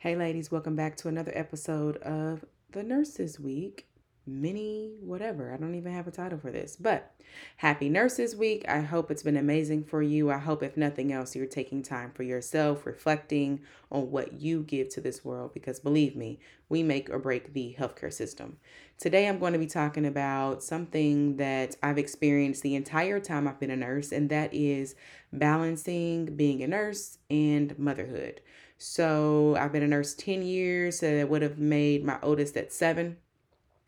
Hey, ladies, welcome back to another episode of the Nurses Week. Mini, whatever. I don't even have a title for this, but happy Nurses Week. I hope it's been amazing for you. I hope, if nothing else, you're taking time for yourself, reflecting on what you give to this world, because believe me, we make or break the healthcare system. Today, I'm going to be talking about something that I've experienced the entire time I've been a nurse, and that is balancing being a nurse and motherhood. So I've been a nurse 10 years. So it would have made my oldest at seven.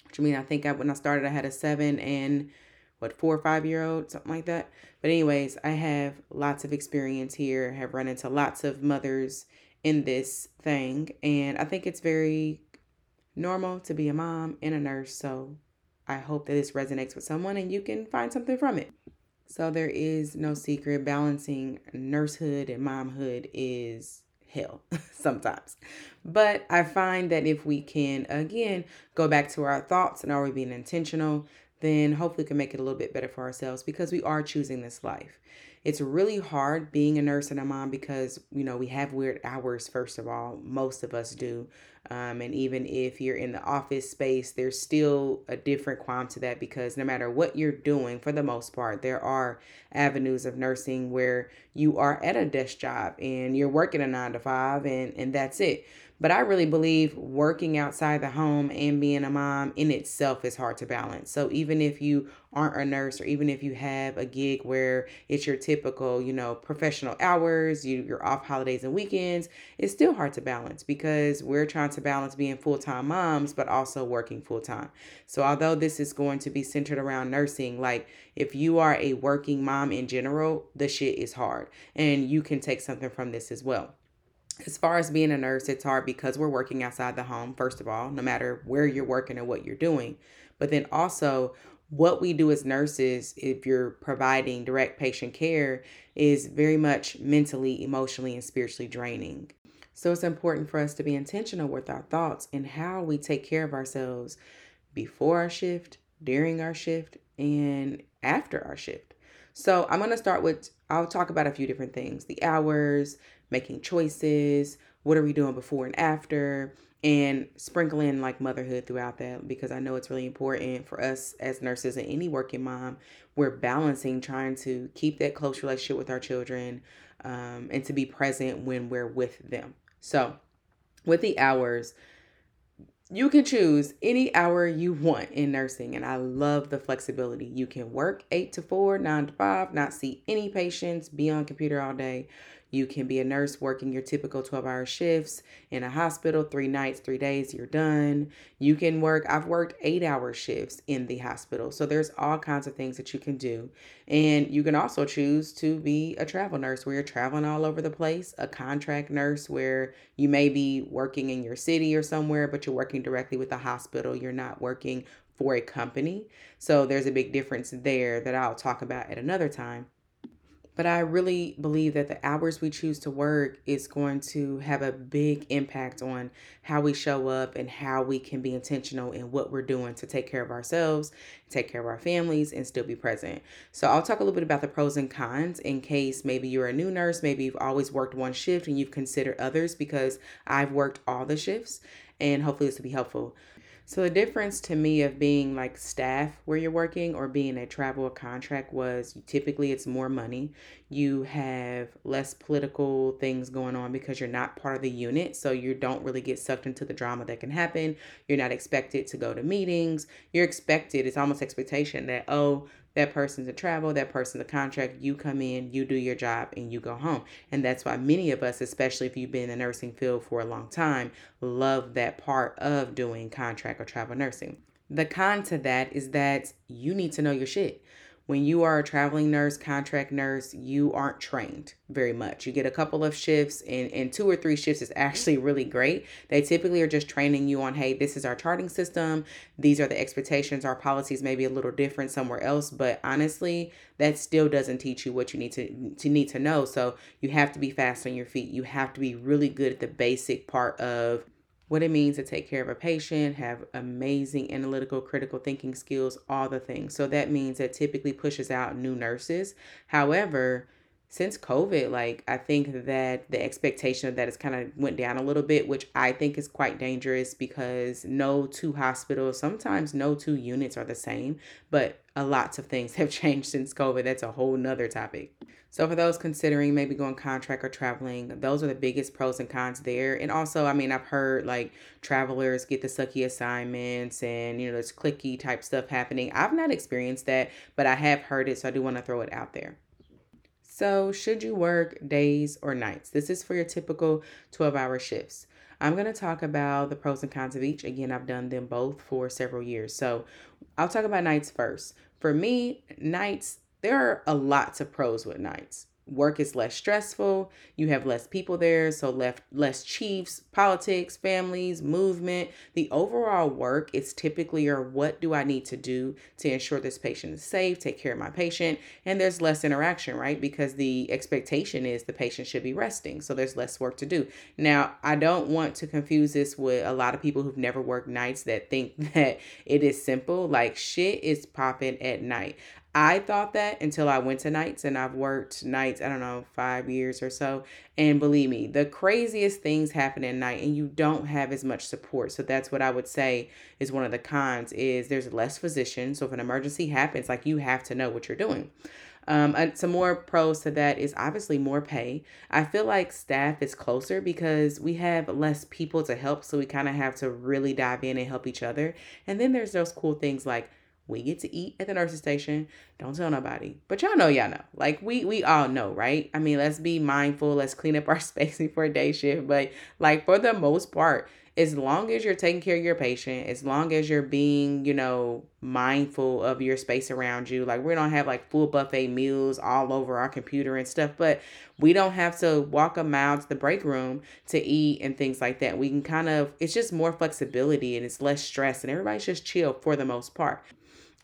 Which I mean, I think I, when I started, I had a seven and what, four or five year old, something like that. But, anyways, I have lots of experience here, have run into lots of mothers in this thing. And I think it's very normal to be a mom and a nurse. So I hope that this resonates with someone and you can find something from it. So there is no secret. Balancing nursehood and momhood is hell sometimes. But I find that if we can, again, go back to our thoughts and are we being intentional, then hopefully we can make it a little bit better for ourselves because we are choosing this life. It's really hard being a nurse and a mom because, you know, we have weird hours, first of all. Most of us do. Um, and even if you're in the office space, there's still a different qualm to that because no matter what you're doing, for the most part, there are avenues of nursing where you are at a desk job and you're working a nine to five and, and that's it. But I really believe working outside the home and being a mom in itself is hard to balance. So even if you aren't a nurse or even if you have a gig where it's your typical, you know, professional hours, you, you're off holidays and weekends, it's still hard to balance because we're trying to balance being full-time moms but also working full-time. So although this is going to be centered around nursing, like if you are a working mom in general, the shit is hard and you can take something from this as well as far as being a nurse, it's hard because we're working outside the home, first of all, no matter where you're working or what you're doing. But then also, what we do as nurses, if you're providing direct patient care, is very much mentally, emotionally, and spiritually draining. So it's important for us to be intentional with our thoughts and how we take care of ourselves before our shift, during our shift, and after our shift. So I'm going to start with, I'll talk about a few different things the hours, making choices, what are we doing before and after, and sprinkling like motherhood throughout that because I know it's really important for us as nurses and any working mom. We're balancing trying to keep that close relationship with our children um, and to be present when we're with them. So, with the hours, you can choose any hour you want in nursing, and I love the flexibility. You can work eight to four, nine to five, not see any patients, be on computer all day. You can be a nurse working your typical 12 hour shifts in a hospital, three nights, three days, you're done. You can work, I've worked eight hour shifts in the hospital. So there's all kinds of things that you can do. And you can also choose to be a travel nurse where you're traveling all over the place, a contract nurse where you may be working in your city or somewhere, but you're working directly with the hospital. You're not working for a company. So there's a big difference there that I'll talk about at another time. But I really believe that the hours we choose to work is going to have a big impact on how we show up and how we can be intentional in what we're doing to take care of ourselves, take care of our families, and still be present. So I'll talk a little bit about the pros and cons in case maybe you're a new nurse, maybe you've always worked one shift and you've considered others because I've worked all the shifts and hopefully this will be helpful. So the difference to me of being like staff where you're working or being a travel contract was typically it's more money. You have less political things going on because you're not part of the unit. So you don't really get sucked into the drama that can happen. You're not expected to go to meetings. You're expected, it's almost expectation that, oh, that person's a travel, that person's a contract. You come in, you do your job, and you go home. And that's why many of us, especially if you've been in the nursing field for a long time, love that part of doing contract or travel nursing. The con to that is that you need to know your shit when you are a traveling nurse, contract nurse, you aren't trained very much. You get a couple of shifts, and, and two or three shifts is actually really great. They typically are just training you on, hey, this is our charting system. These are the expectations. Our policies may be a little different somewhere else, but honestly, that still doesn't teach you what you need to, to need to know. So you have to be fast on your feet. You have to be really good at the basic part of what it means to take care of a patient, have amazing analytical, critical thinking skills, all the things. So that means that typically pushes out new nurses. However, since COVID, like I think that the expectation of that has kind of went down a little bit, which I think is quite dangerous because no two hospitals, sometimes no two units are the same, but a lots of things have changed since COVID. That's a whole nother topic. So for those considering maybe going contract or traveling, those are the biggest pros and cons there. And also, I mean, I've heard like travelers get the sucky assignments and you know this cliquey type stuff happening. I've not experienced that, but I have heard it, so I do want to throw it out there. So, should you work days or nights? This is for your typical 12 hour shifts. I'm going to talk about the pros and cons of each. Again, I've done them both for several years. So, I'll talk about nights first. For me, nights there are a lots of pros with nights work is less stressful you have less people there so left less chiefs politics families movement. The overall work is typically or what do i need to do to ensure this patient is safe take care of my patient and there's less interaction right? Because the expectation is the patient should be resting so there's less work to do. Now i don't want to confuse this with a lot of people who've never worked nights that think that it is simple. Like shit is popping at night I thought that until I went to nights and I've worked nights, I don't know, five years or so. And believe me, the craziest things happen at night and you don't have as much support. So that's what I would say is one of the cons is there's less physicians. So if an emergency happens, like you have to know what you're doing. Um, some more pros to that is obviously more pay. I feel like staff is closer because we have less people to help, so we kind of have to really dive in and help each other. And then there's those cool things like we get to eat at the nurse's station. Don't tell nobody. But y'all know y'all know. Like we we all know, right? I mean, let's be mindful. Let's clean up our space before a day shift. But like for the most part, as long as you're taking care of your patient, as long as you're being, you know, mindful of your space around you, like we don't have like full buffet meals all over our computer and stuff, but we don't have to walk a mile to the break room to eat and things like that. We can kind of, it's just more flexibility and it's less stress and everybody's just chill for the most part.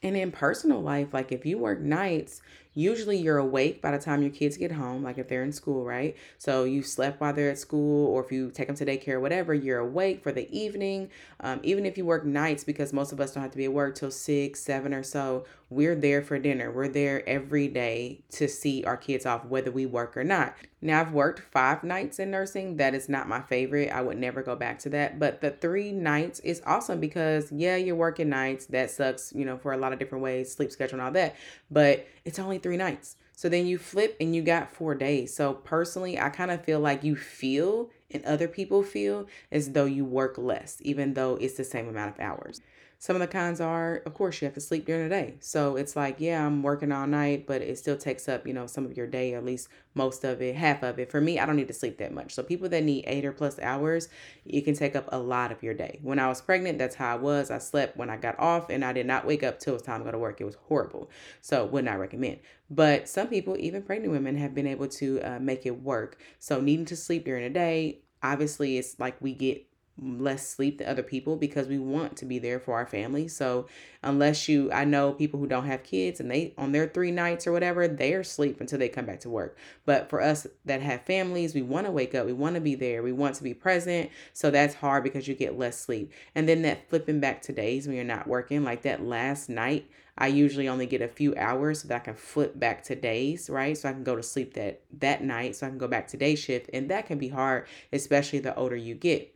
And in personal life, like if you work nights, usually you're awake by the time your kids get home, like if they're in school, right? So you slept while they're at school, or if you take them to daycare, or whatever, you're awake for the evening. Um, even if you work nights, because most of us don't have to be at work till six, seven or so, we're there for dinner. We're there every day to see our kids off, whether we work or not. Now, I've worked five nights in nursing. That is not my favorite. I would never go back to that. But the three nights is awesome because, yeah, you're working nights. That sucks, you know, for a lot of different ways, sleep schedule and all that. But it's only three nights. So then you flip and you got four days. So personally, I kind of feel like you feel and other people feel as though you work less, even though it's the same amount of hours. Some of the cons are, of course, you have to sleep during the day. So it's like, yeah, I'm working all night, but it still takes up, you know, some of your day, at least most of it, half of it. For me, I don't need to sleep that much. So people that need eight or plus hours, it can take up a lot of your day. When I was pregnant, that's how I was. I slept when I got off and I did not wake up till it was time to go to work. It was horrible. So would not recommend. But some people, even pregnant women, have been able to uh, make it work. So needing to sleep during the day, obviously it's like we get less sleep than other people because we want to be there for our family. So unless you I know people who don't have kids and they on their 3 nights or whatever, they're asleep until they come back to work. But for us that have families, we want to wake up, we want to be there, we want to be present. So that's hard because you get less sleep. And then that flipping back to days when you're not working, like that last night I usually only get a few hours so that I can flip back to days, right? So I can go to sleep that that night so I can go back to day shift and that can be hard, especially the older you get.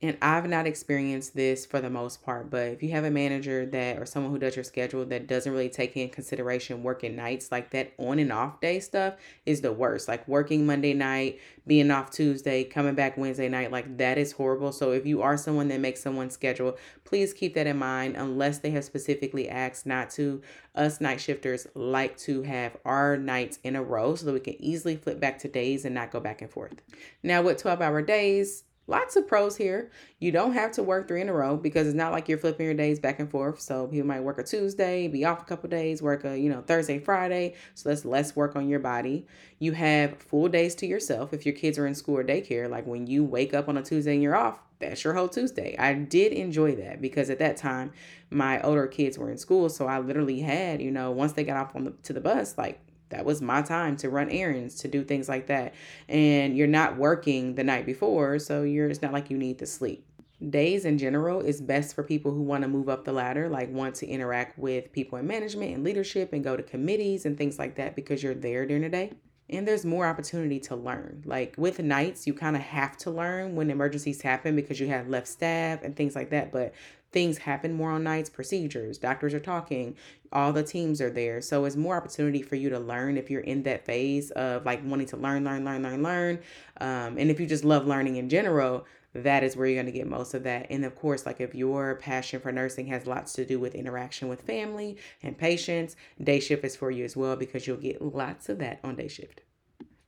And I've not experienced this for the most part, but if you have a manager that or someone who does your schedule that doesn't really take in consideration working nights, like that on and off day stuff is the worst. Like working Monday night, being off Tuesday, coming back Wednesday night, like that is horrible. So if you are someone that makes someone's schedule, please keep that in mind unless they have specifically asked not to. Us night shifters like to have our nights in a row so that we can easily flip back to days and not go back and forth. Now, with 12 hour days, lots of pros here. You don't have to work three in a row because it's not like you're flipping your days back and forth. So people might work a Tuesday, be off a couple days, work a, you know, Thursday, Friday. So that's less work on your body. You have full days to yourself if your kids are in school or daycare. Like when you wake up on a Tuesday and you're off, that's your whole Tuesday. I did enjoy that because at that time my older kids were in school. So I literally had, you know, once they got off on the to the bus, like that was my time to run errands to do things like that and you're not working the night before so you're it's not like you need to sleep days in general is best for people who want to move up the ladder like want to interact with people in management and leadership and go to committees and things like that because you're there during the day and there's more opportunity to learn. Like with nights, you kind of have to learn when emergencies happen because you have left staff and things like that. But things happen more on nights, procedures, doctors are talking, all the teams are there. So it's more opportunity for you to learn if you're in that phase of like wanting to learn, learn, learn, learn, learn. Um, and if you just love learning in general, that is where you're going to get most of that. And of course, like if your passion for nursing has lots to do with interaction with family and patients, day shift is for you as well because you'll get lots of that on day shift.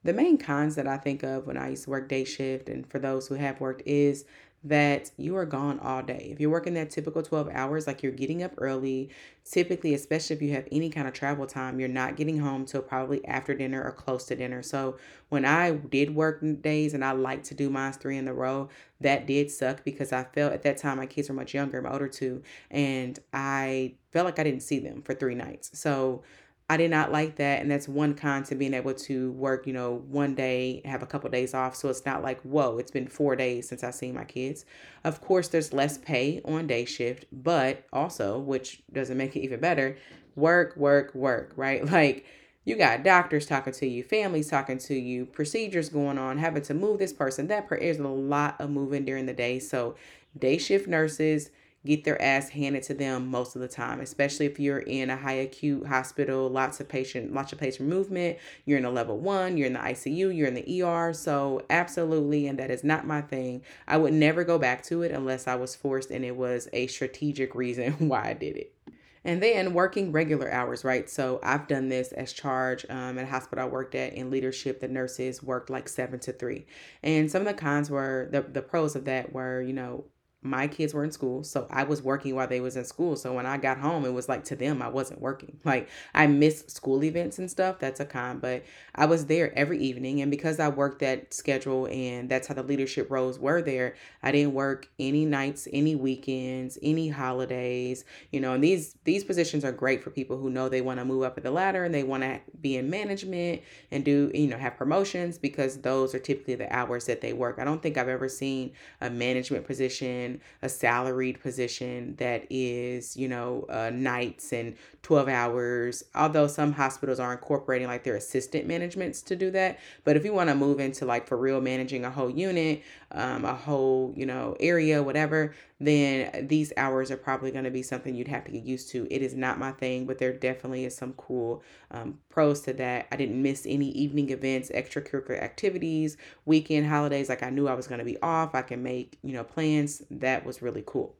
The main cons that I think of when I used to work day shift, and for those who have worked, is that you are gone all day. If you're working that typical 12 hours, like you're getting up early, typically, especially if you have any kind of travel time, you're not getting home till probably after dinner or close to dinner. So when I did work days and I like to do mine three in a row, that did suck because I felt at that time my kids were much younger, my older two, and I felt like I didn't see them for three nights. So I did not like that. And that's one con to being able to work, you know, one day, have a couple of days off. So it's not like, whoa, it's been four days since I've seen my kids. Of course, there's less pay on day shift, but also, which doesn't make it even better, work, work, work, right? Like, you got doctors talking to you, families talking to you, procedures going on, having to move this person, that person. There's a lot of moving during the day. So, day shift nurses, get their ass handed to them most of the time, especially if you're in a high acute hospital, lots of patient, lots of patient movement, you're in a level one, you're in the ICU, you're in the ER. So absolutely, and that is not my thing. I would never go back to it unless I was forced and it was a strategic reason why I did it. And then working regular hours, right? So I've done this as charge um, at a hospital I worked at in leadership. The nurses worked like seven to three. And some of the cons were the, the pros of that were, you know, my kids were in school so i was working while they was in school. So when i got home it was like to them i wasn't working. Like i missed school events and stuff that's a con but i was there every evening and because i worked that schedule and that's how the leadership roles were there i didn't work any nights any weekends any holidays you know and these these positions are great for people who know they want to move up the ladder and they want to be in management and do you know have promotions because those are typically the hours that they work. I don't think i've ever seen a management position a salaried position that is, you know, uh, nights and 12 hours, although some hospitals are incorporating like their assistant managements to do that. But if you want to move into like for real managing a whole unit, um, a whole, you know, area, whatever, then these hours are probably going to be something you'd have to get used to. It is not my thing, but there definitely is some cool um, pros to that. I didn't miss any evening events, extracurricular activities, weekend holidays. Like I knew I was going to be off. I can make, you know, plans. That was really cool.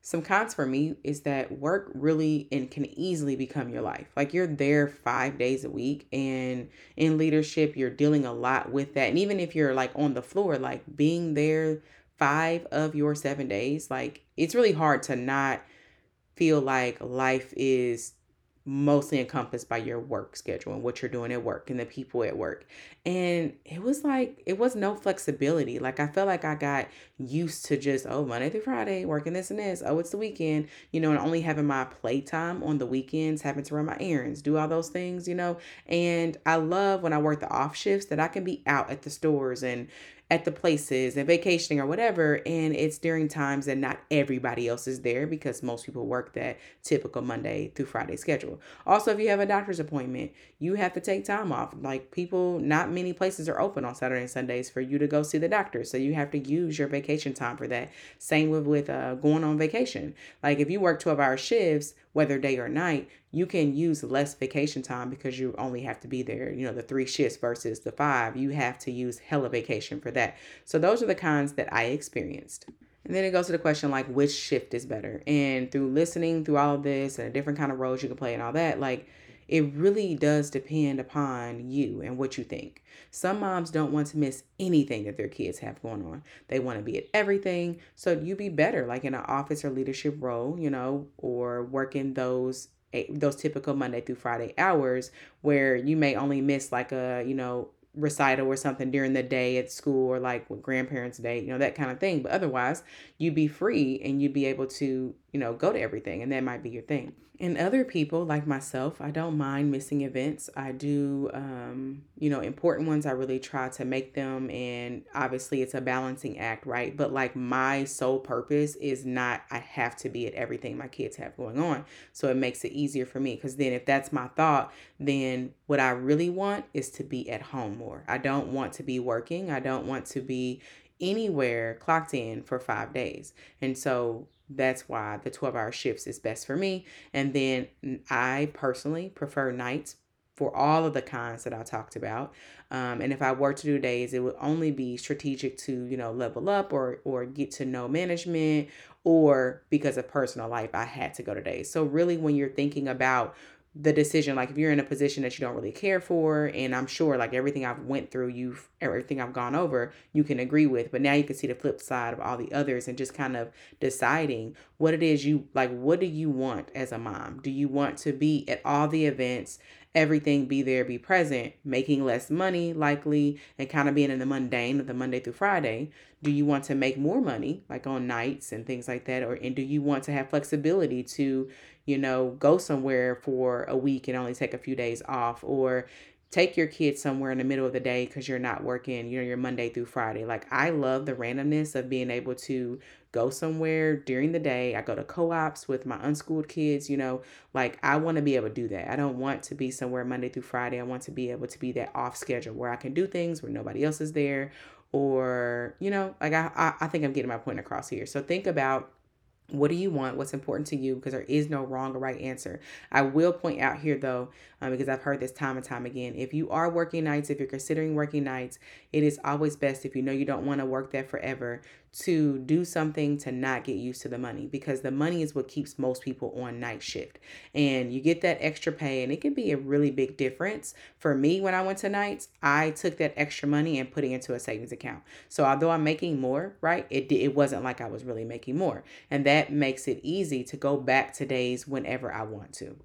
Some cons for me is that work really and can easily become your life. Like you're there five days a week, and in leadership, you're dealing a lot with that. And even if you're like on the floor, like being there five of your seven days, like it's really hard to not feel like life is mostly encompassed by your work schedule and what you're doing at work and the people at work. And it was like, it was no flexibility. Like, I felt like I got used to just, oh, Monday through Friday, working this and this. Oh, it's the weekend, you know, and only having my playtime on the weekends, having to run my errands, do all those things, you know. And I love when I work the off shifts that I can be out at the stores and, at the places and vacationing or whatever. And it's during times that not everybody else is there because most people work that typical Monday through Friday schedule. Also, if you have a doctor's appointment, you have to take time off. Like people, not many places are open on Saturday and Sundays for you to go see the doctor. So you have to use your vacation time for that. Same with, with uh, going on vacation. Like if you work 12 hour shifts, whether day or night, you can use less vacation time because you only have to be there, you know, the three shifts versus the five. You have to use hella vacation for that. So those are the cons that I experienced. And then it goes to the question like which shift is better. And through listening through all of this and different kind of roles you can play and all that, like it really does depend upon you and what you think. Some moms don't want to miss anything that their kids have going on. They want to be at everything. So you be better like in an office or leadership role, you know, or working those eh, those typical Monday through Friday hours where you may only miss like a, you know, recital or something during the day at school or like with grandparents' day, you know, that kind of thing. But otherwise, you'd be free and you'd be able to, you know, go to everything and that might be your thing. And other people like myself, I don't mind missing events. I do, um, you know, important ones. I really try to make them. And obviously, it's a balancing act, right? But like my sole purpose is not, I have to be at everything my kids have going on. So it makes it easier for me. Because then if that's my thought, then what I really want is to be at home more. I don't want to be working. I don't want to be anywhere clocked in for five days. And so that's why the 12 hour shifts is best for me. And then I personally prefer nights for all of the kinds that I talked about. Um, and if I were to do days, it would only be strategic to, you know, level up or or get to know management or because of personal life, I had to go to days. So really when you're thinking about the decision like if you're in a position that you don't really care for and i'm sure like everything i've went through you've everything i've gone over you can agree with but now you can see the flip side of all the others and just kind of deciding what it is you like what do you want as a mom? Do you want to be at all the events everything be there be present making less money likely and kind of being in the mundane of the monday through friday do you want to make more money like on nights and things like that or and do you want to have flexibility to you know, go somewhere for a week and only take a few days off or take your kids somewhere in the middle of the day because you're not working, you know, your Monday through Friday. Like I love the randomness of being able to go somewhere during the day. I go to co-ops with my unschooled kids, you know, like I want to be able to do that. I don't want to be somewhere Monday through Friday. I want to be able to be that off schedule where I can do things where nobody else is there or, you know, like I I, think I'm getting my point across here. So think about what do you want? What's important to you? Because there is no wrong or right answer. I will point out here, though, um, because I've heard this time and time again. If you are working nights, if you're considering working nights, it is always best if you know you don't want to work that forever to do something to not get used to the money because the money is what keeps most people on night shift. And you get that extra pay, and it can be a really big difference. For me, when I went to nights, I took that extra money and put it into a savings account. So although I'm making more, right, it, it wasn't like I was really making more. And that makes it easy to go back to days whenever I want to.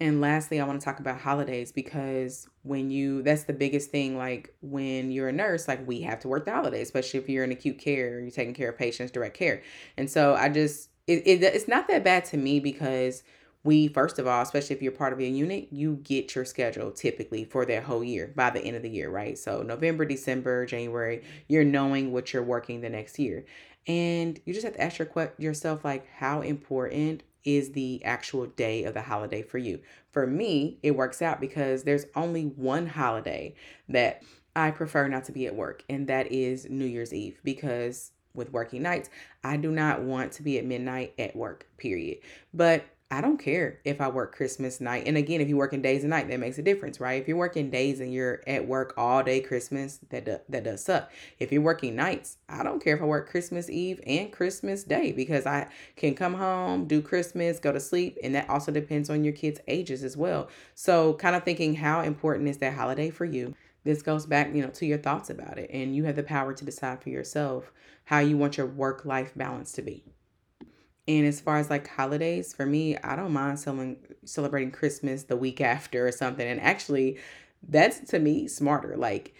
And lastly, I want to talk about holidays because when you, that's the biggest thing. Like when you're a nurse, like we have to work the holidays, especially if you're in acute care, you're taking care of patients, direct care. And so I just, it, it it's not that bad to me because we, first of all, especially if you're part of a unit, you get your schedule typically for that whole year by the end of the year, right? So November, December, January, you're knowing what you're working the next year. And you just have to ask your, yourself, like, how important is the actual day of the holiday for you. For me, it works out because there's only one holiday that I prefer not to be at work, and that is New Year's Eve because with working nights, I do not want to be at midnight at work, period. But I don't care if I work Christmas night. And again, if you work in days and night, that makes a difference, right? If you're working days and you're at work all day Christmas, that do, that does suck. If you're working nights, I don't care if I work Christmas Eve and Christmas Day because I can come home, do Christmas, go to sleep, and that also depends on your kids' ages as well. So, kind of thinking how important is that holiday for you? This goes back, you know, to your thoughts about it, and you have the power to decide for yourself how you want your work life balance to be. And as far as like holidays, for me, I don't mind selling, celebrating Christmas the week after or something. And actually, that's to me smarter. Like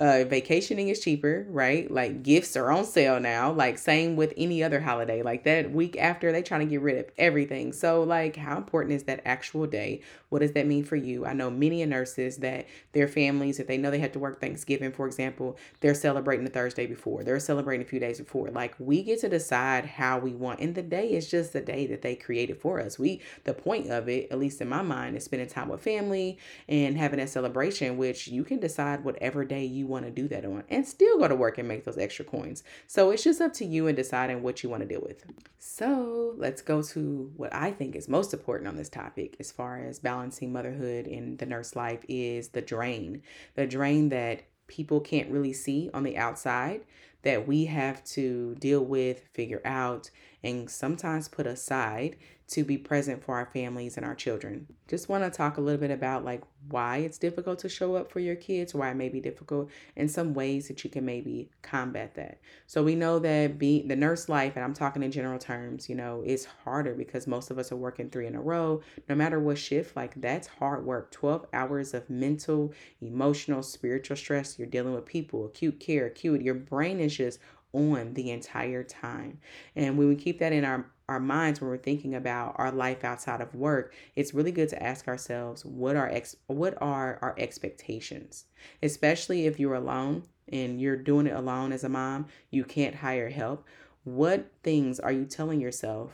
uh, vacationing is cheaper, right? Like gifts are on sale now. Like same with any other holiday. Like that week after, they trying to get rid of everything. So like, how important is that actual day? What does that mean for you? I know many nurses that their families, if they know they have to work Thanksgiving, for example, they're celebrating the Thursday before. They're celebrating a few days before. Like we get to decide how we want, and the day is just the day that they created for us. We the point of it, at least in my mind, is spending time with family and having a celebration, which you can decide whatever day you want to do that on and still go to work and make those extra coins. So it's just up to you and deciding what you want to deal with. So let's go to what I think is most important on this topic as far as balancing motherhood and the nurse life is the drain. The drain that people can't really see on the outside that we have to deal with, figure out, and sometimes put aside to be present for our families and our children. Just want to talk a little bit about like why it's difficult to show up for your kids, why it may be difficult, and some ways that you can maybe combat that. So we know that being the nurse life, and I'm talking in general terms, you know, is harder because most of us are working three in a row. No matter what shift, like that's hard work. 12 hours of mental, emotional, spiritual stress. You're dealing with people, acute care, acute. Your brain is just on the entire time. And when we keep that in our our minds when we're thinking about our life outside of work, it's really good to ask ourselves what are ex- what are our expectations, especially if you're alone and you're doing it alone as a mom, you can't hire help. What things are you telling yourself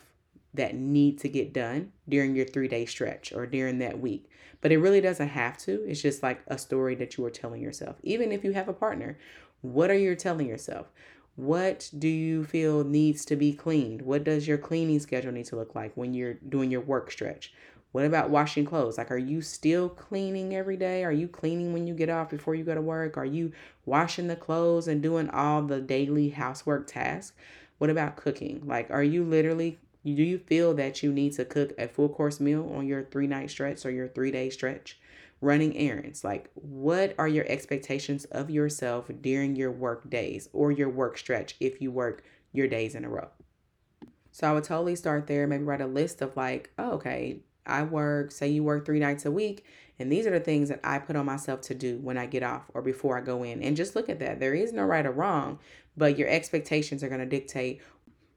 that need to get done during your 3-day stretch or during that week? But it really doesn't have to. It's just like a story that you are telling yourself. Even if you have a partner, what are you telling yourself? What do you feel needs to be cleaned? What does your cleaning schedule need to look like when you're doing your work stretch? What about washing clothes? Like, are you still cleaning every day? Are you cleaning when you get off before you go to work? Are you washing the clothes and doing all the daily housework tasks? What about cooking? Like, are you literally, do you feel that you need to cook a full course meal on your three night stretch or your three day stretch? Running errands. Like, what are your expectations of yourself during your work days or your work stretch if you work your days in a row? So I would totally start there, maybe write a list of like, oh, okay, I work, say you work three nights a week, and these are the things that I put on myself to do when I get off or before I go in. And just look at that. There is no right or wrong, but your expectations are going to dictate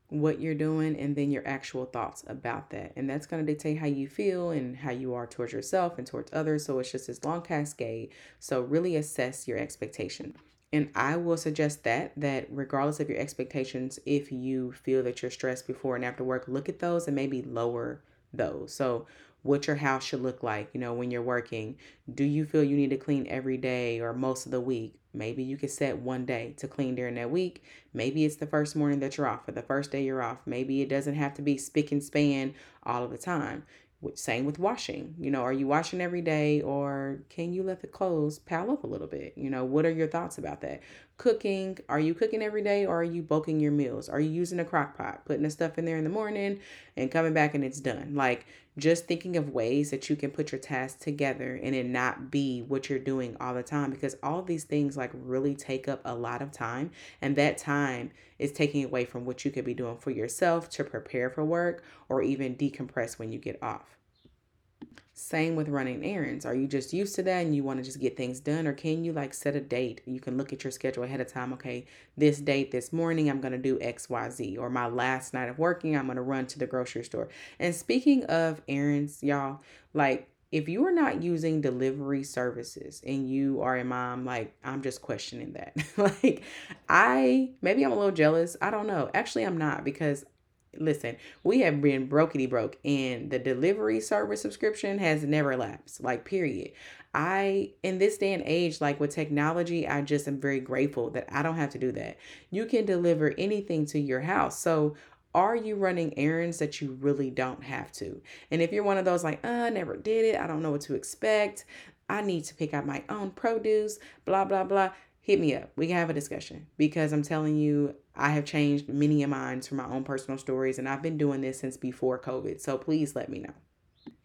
what you're doing and then your actual thoughts about that. And that's going to dictate how you feel and how you are towards yourself and towards others. So it's just this long cascade. So really assess your expectation. And I will suggest that that regardless of your expectations, if you feel that you're stressed before and after work, look at those and maybe lower those. So what your house should look like, you know, when you're working. Do you feel you need to clean every day or most of the week? Maybe you could set one day to clean during that week. Maybe it's the first morning that you're off or the first day you're off. Maybe it doesn't have to be spick and span all of the time. Same with washing. You know, are you washing every day or can you let the clothes pile up a little bit? You know, what are your thoughts about that? Cooking, are you cooking every day or are you bulking your meals? Are you using a crock pot, putting the stuff in there in the morning and coming back and it's done? Like just thinking of ways that you can put your tasks together and it not be what you're doing all the time because all these things like really take up a lot of time and that time is taking away from what you could be doing for yourself to prepare for work or even decompress when you get off. Same with running errands. Are you just used to that and you want to just get things done? Or can you like set a date? You can look at your schedule ahead of time. Okay, this date, this morning, I'm going to do XYZ. Or my last night of working, I'm going to run to the grocery store. And speaking of errands, y'all, like if you are not using delivery services and you are a mom, like I'm just questioning that. like I maybe I'm a little jealous. I don't know. Actually, I'm not because listen, we have been brokety broke and the delivery service subscription has never lapsed. Like, period. I, in this day and age, like with technology, I just am very grateful that I don't have to do that. You can deliver anything to your house. So, are you running errands that you really don't have to? And if you're one of those like, uh, I never did it, I don't know what to expect, I need to pick out my own produce, blah, blah, blah, hit me up. We can have a discussion because I'm telling you, I have changed many of mine from my own personal stories, and I've been doing this since before COVID. So please let me know.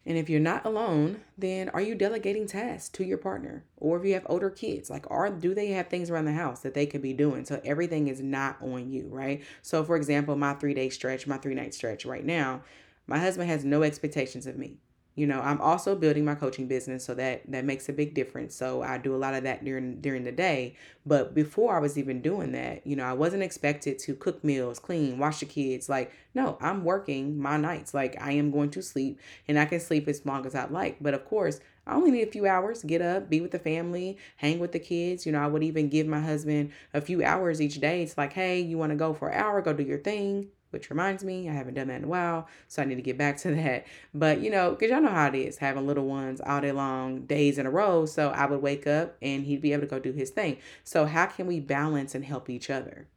And if you're not alone, then are you delegating tasks to your partner? Or if you have older kids, like are do they have things around the house that they could be doing? So everything is not on you, right? So for example, my 3-day stretch, my 3-night stretch right now, my husband has no expectations of me you know i'm also building my coaching business so that that makes a big difference. So i do a lot of that during during the day. But before i was even doing that you know i wasn't expected to cook meals clean wash the kids. Like no i'm working my nights. Like i am going to sleep and i can sleep as long as i like. But of course I only need a few hours, get up, be with the family, hang with the kids. You know, I would even give my husband a few hours each day. It's like, hey, you want to go for an hour, go do your thing which reminds me, I haven't done that in a while, so I need to get back to that. But you know, because y'all know how it is having little ones all day long, days in a row. So I would wake up and he'd be able to go do his thing. So, how can we balance and help each other?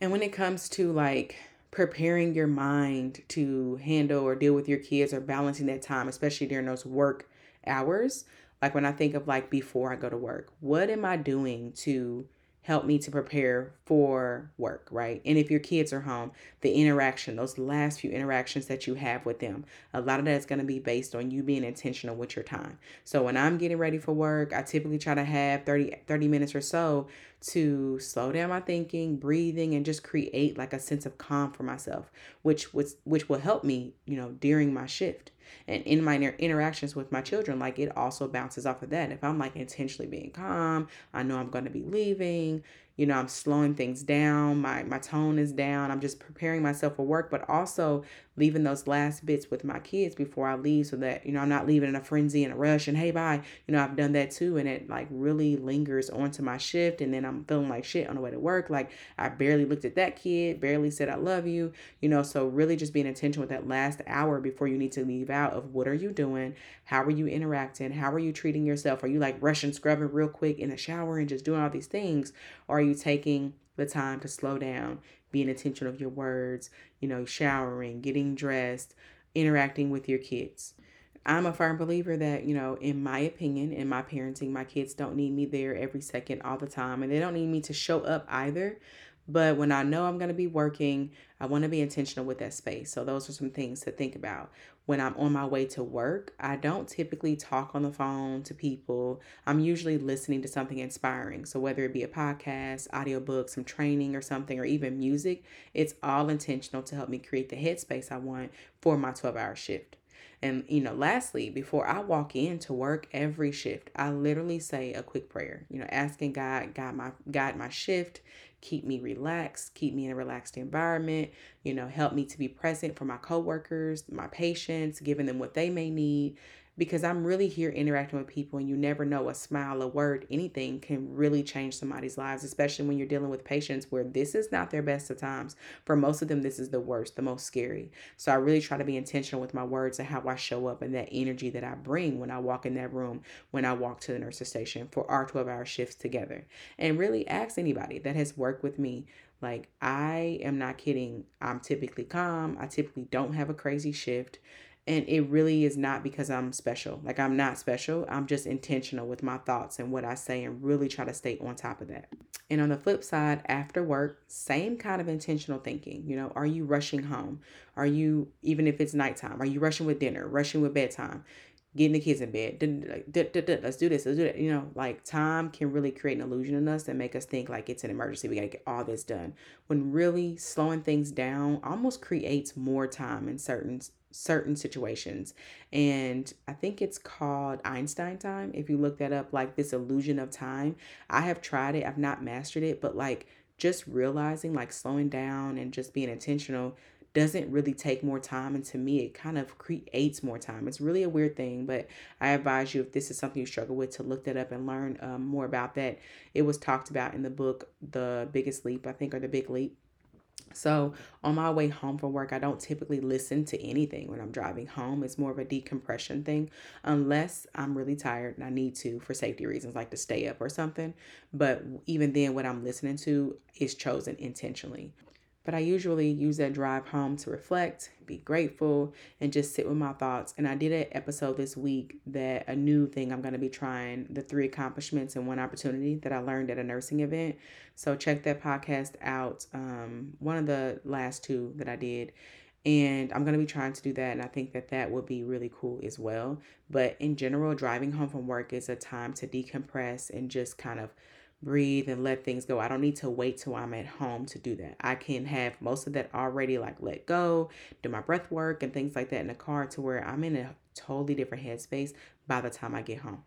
And when it comes to like preparing your mind to handle or deal with your kids or balancing that time, especially during those work hours, like when I think of like before I go to work, what am I doing to help me to prepare for work, right? And if your kids are home, the interaction, those last few interactions that you have with them, a lot of that is going to be based on you being intentional with your time. So when I'm getting ready for work, I typically try to have 30 30 minutes or so to slow down my thinking, breathing and just create like a sense of calm for myself, which was which will help me, you know, during my shift and in my inter- interactions with my children like it also bounces off of that if i'm like intentionally being calm i know i'm going to be leaving you know i'm slowing things down my my tone is down i'm just preparing myself for work but also leaving those last bits with my kids before i leave so that you know i'm not leaving in a frenzy and a rush and hey bye you know i've done that too and it like really lingers onto my shift and then i'm feeling like shit on the way to work like i barely looked at that kid barely said i love you you know so really just being intentional with that last hour before you need to leave out of what are you doing how are you interacting how are you treating yourself are you like rushing scrubbing real quick in the shower and just doing all these things or you taking the time to slow down, being intentional of your words, you know, showering, getting dressed, interacting with your kids? I'm a firm believer that, you know, in my opinion, in my parenting, my kids don't need me there every second all the time. And they don't need me to show up either. But when I know I'm going to be working, I want to be intentional with that space. So, those are some things to think about. When I'm on my way to work, I don't typically talk on the phone to people. I'm usually listening to something inspiring. So, whether it be a podcast, audiobook, some training or something, or even music, it's all intentional to help me create the headspace I want for my 12 hour shift. And you know, lastly, before I walk in to work every shift, I literally say a quick prayer. You know, asking God, guide my guide my shift, keep me relaxed, keep me in a relaxed environment, you know, help me to be present for my coworkers, my patients, giving them what they may need because I'm really here interacting with people and you never know a smile, a word, anything can really change somebody's lives, especially when you're dealing with patients where this is not their best of times. For most of them, this is the worst, the most scary. So I really try to be intentional with my words and how I show up and that energy that I bring when I walk in that room, when I walk to the nurse's station for our 12 hour shifts together. And really ask anybody that has worked with me like, I am not kidding. I'm typically calm. I typically don't have a crazy shift. And it really is not because I'm special. Like, I'm not special. I'm just intentional with my thoughts and what I say and really try to stay on top of that. And on the flip side, after work, same kind of intentional thinking. You know, are you rushing home? Are you, even if it's nighttime, are you rushing with dinner, rushing with bedtime? getting the kids in bed. Let's do this. Let's do it. You know, like time can really create an illusion in us and make us think like it's an emergency. We got to get all this done. When really slowing things down almost creates more time in certain certain situations. And I think it's called Einstein time. If you look that up, like this illusion of time. I have tried it. I've not mastered it, but like just realizing like slowing down and just being intentional doesn't really take more time. And to me, it kind of creates more time. It's really a weird thing, but I advise you if this is something you struggle with to look that up and learn um, more about that. It was talked about in the book, The Biggest Leap, I think, or The Big Leap. So, on my way home from work, I don't typically listen to anything when I'm driving home. It's more of a decompression thing, unless I'm really tired and I need to for safety reasons, like to stay up or something. But even then, what I'm listening to is chosen intentionally. But I usually use that drive home to reflect, be grateful, and just sit with my thoughts. And I did an episode this week that a new thing I'm going to be trying the three accomplishments and one opportunity that I learned at a nursing event. So check that podcast out. Um, one of the last two that I did. And I'm going to be trying to do that. And I think that that would be really cool as well. But in general, driving home from work is a time to decompress and just kind of breathe and let things go. I don't need to wait till I'm at home to do that. I can have most of that already like let go, do my breath work and things like that in the car to where I'm in a totally different headspace by the time I get home.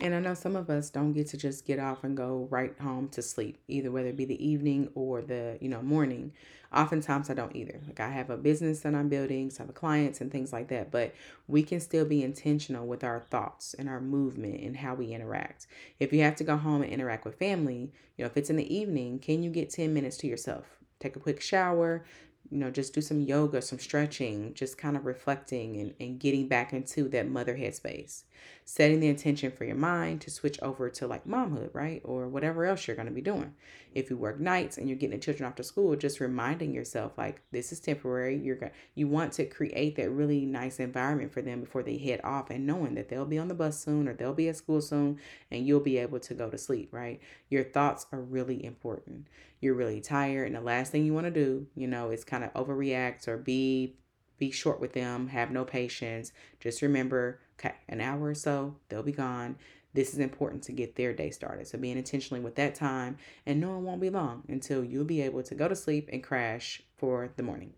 And I know some of us don't get to just get off and go right home to sleep, either whether it be the evening or the, you know, morning. Oftentimes I don't either. Like I have a business that I'm building, so I have clients and things like that. But we can still be intentional with our thoughts and our movement and how we interact. If you have to go home and interact with family, you know, if it's in the evening, can you get 10 minutes to yourself? Take a quick shower, you know, just do some yoga, some stretching, just kind of reflecting and, and getting back into that mother headspace. Setting the intention for your mind to switch over to like momhood, right? Or whatever else you're going to be doing. If you work nights and you're getting the children off to school, just reminding yourself like this is temporary. You're going you want to create that really nice environment for them before they head off and knowing that they'll be on the bus soon or they'll be at school soon and you'll be able to go to sleep, right? Your thoughts are really important. You're really tired and the last thing you want to do, you know, is kind of overreact or be be short with them, have no patience. Just remember, okay, an hour or so, they'll be gone. This is important to get their day started. So being intentionally with that time and no one won't be long until you'll be able to go to sleep and crash for the morning.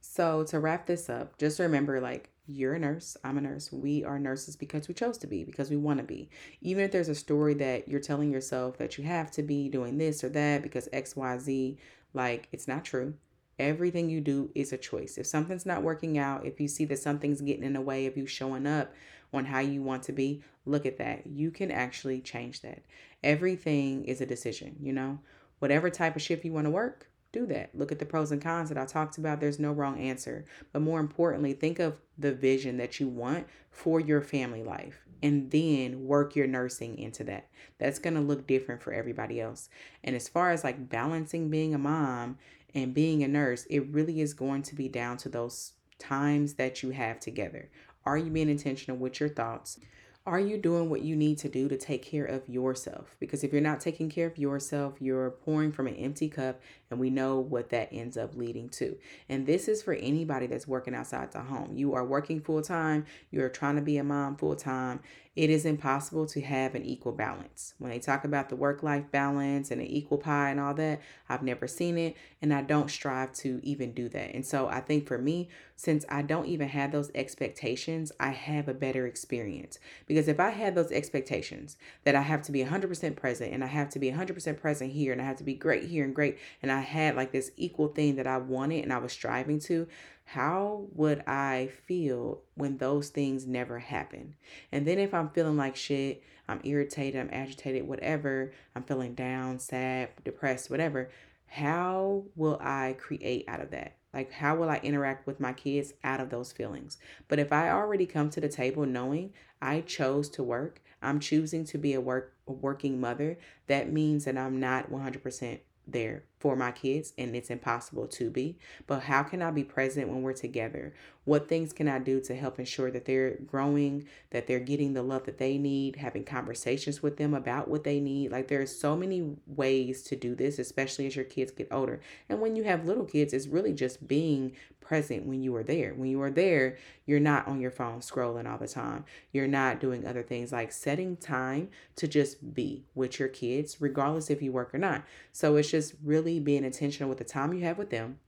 So to wrap this up, just remember like you're a nurse, I'm a nurse. We are nurses because we chose to be, because we want to be. Even if there's a story that you're telling yourself that you have to be doing this or that because XYZ, like it's not true. Everything you do is a choice. If something's not working out, if you see that something's getting in the way of you showing up on how you want to be, look at that. You can actually change that. Everything is a decision, you know? Whatever type of shift you want to work, do that. Look at the pros and cons that I talked about. There's no wrong answer. But more importantly, think of the vision that you want for your family life and then work your nursing into that. That's going to look different for everybody else. And as far as like balancing being a mom and being a nurse, it really is going to be down to those times that you have together. Are you being intentional with your thoughts? Are you doing what you need to do to take care of yourself? Because if you're not taking care of yourself, you're pouring from an empty cup, and we know what that ends up leading to. And this is for anybody that's working outside the home. You are working full time, you're trying to be a mom full time. It is impossible to have an equal balance. When they talk about the work life balance and an equal pie and all that, I've never seen it, and I don't strive to even do that. And so I think for me, since I don't even have those expectations, I have a better experience. Because if I had those expectations that I have to be 100% present and I have to be 100% present here and I have to be great here and great, and I had like this equal thing that I wanted and I was striving to, how would I feel when those things never happen? And then if I'm feeling like shit, I'm irritated, I'm agitated, whatever, I'm feeling down, sad, depressed, whatever, how will I create out of that? Like, how will I interact with my kids out of those feelings? But if I already come to the table knowing I chose to work, I'm choosing to be a work a working mother, that means that I'm not 100% there for my kids and it's impossible to be. But how can I be present when we're together? What things can I do to help ensure that they're growing, that they're getting the love that they need, having conversations with them about what they need? Like there's so many ways to do this, especially as your kids get older. And when you have little kids, it's really just being present when you are there. When you are there, you're not on your phone scrolling all the time. You're not doing other things like setting time to just be with your kids, regardless if you work or not. So it's just really being intentional with the time you have with them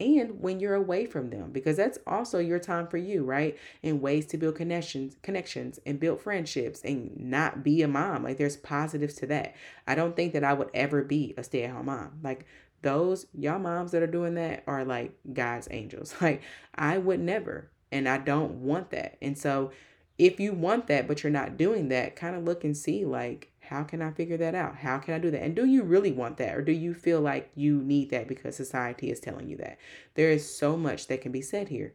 and when you're away from them because that's also your time for you right and ways to build connections connections and build friendships and not be a mom like there's positives to that i don't think that i would ever be a stay-at-home mom like those y'all moms that are doing that are like God's angels. Like I would never, and I don't want that. And so if you want that but you're not doing that, kind of look and see like how can I figure that out? How can I do that? And do you really want that or do you feel like you need that because society is telling you that? There is so much that can be said here.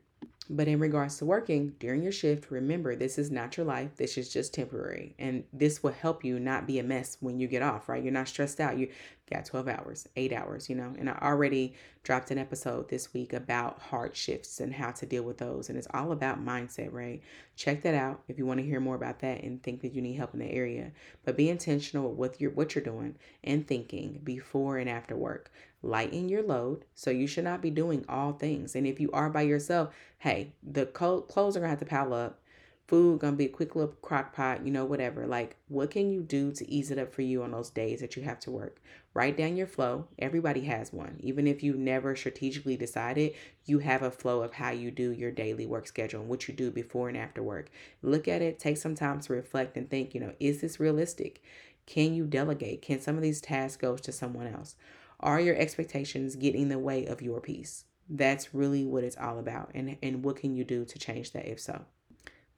But in regards to working during your shift, remember this is not your life. This is just temporary. And this will help you not be a mess when you get off, right? You're not stressed out. You got 12 hours, eight hours, you know. And I already dropped an episode this week about hard shifts and how to deal with those. And it's all about mindset, right? Check that out if you want to hear more about that and think that you need help in the area. But be intentional with your what you're doing and thinking before and after work lighten your load. So you should not be doing all things. And if you are by yourself, hey, the clothes are gonna have to pile up. Food gonna be a quick little crock pot, you know, whatever. Like, what can you do to ease it up for you on those days that you have to work? Write down your flow. Everybody has one. Even if you never strategically decided, you have a flow of how you do your daily work schedule and what you do before and after work. Look at it, take some time to reflect and think, you know, is this realistic? Can you delegate? Can some of these tasks go to someone else? Are your expectations getting in the way of your peace? That's really what it's all about. And, and what can you do to change that if so?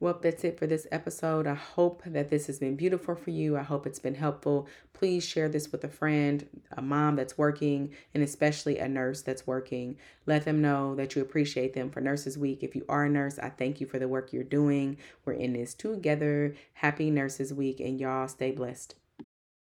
Well, that's it for this episode. I hope that this has been beautiful for you. I hope it's been helpful. Please share this with a friend, a mom that's working, and especially a nurse that's working. Let them know that you appreciate them for Nurses Week. If you are a nurse, I thank you for the work you're doing. We're in this together. Happy Nurses Week, and y'all stay blessed.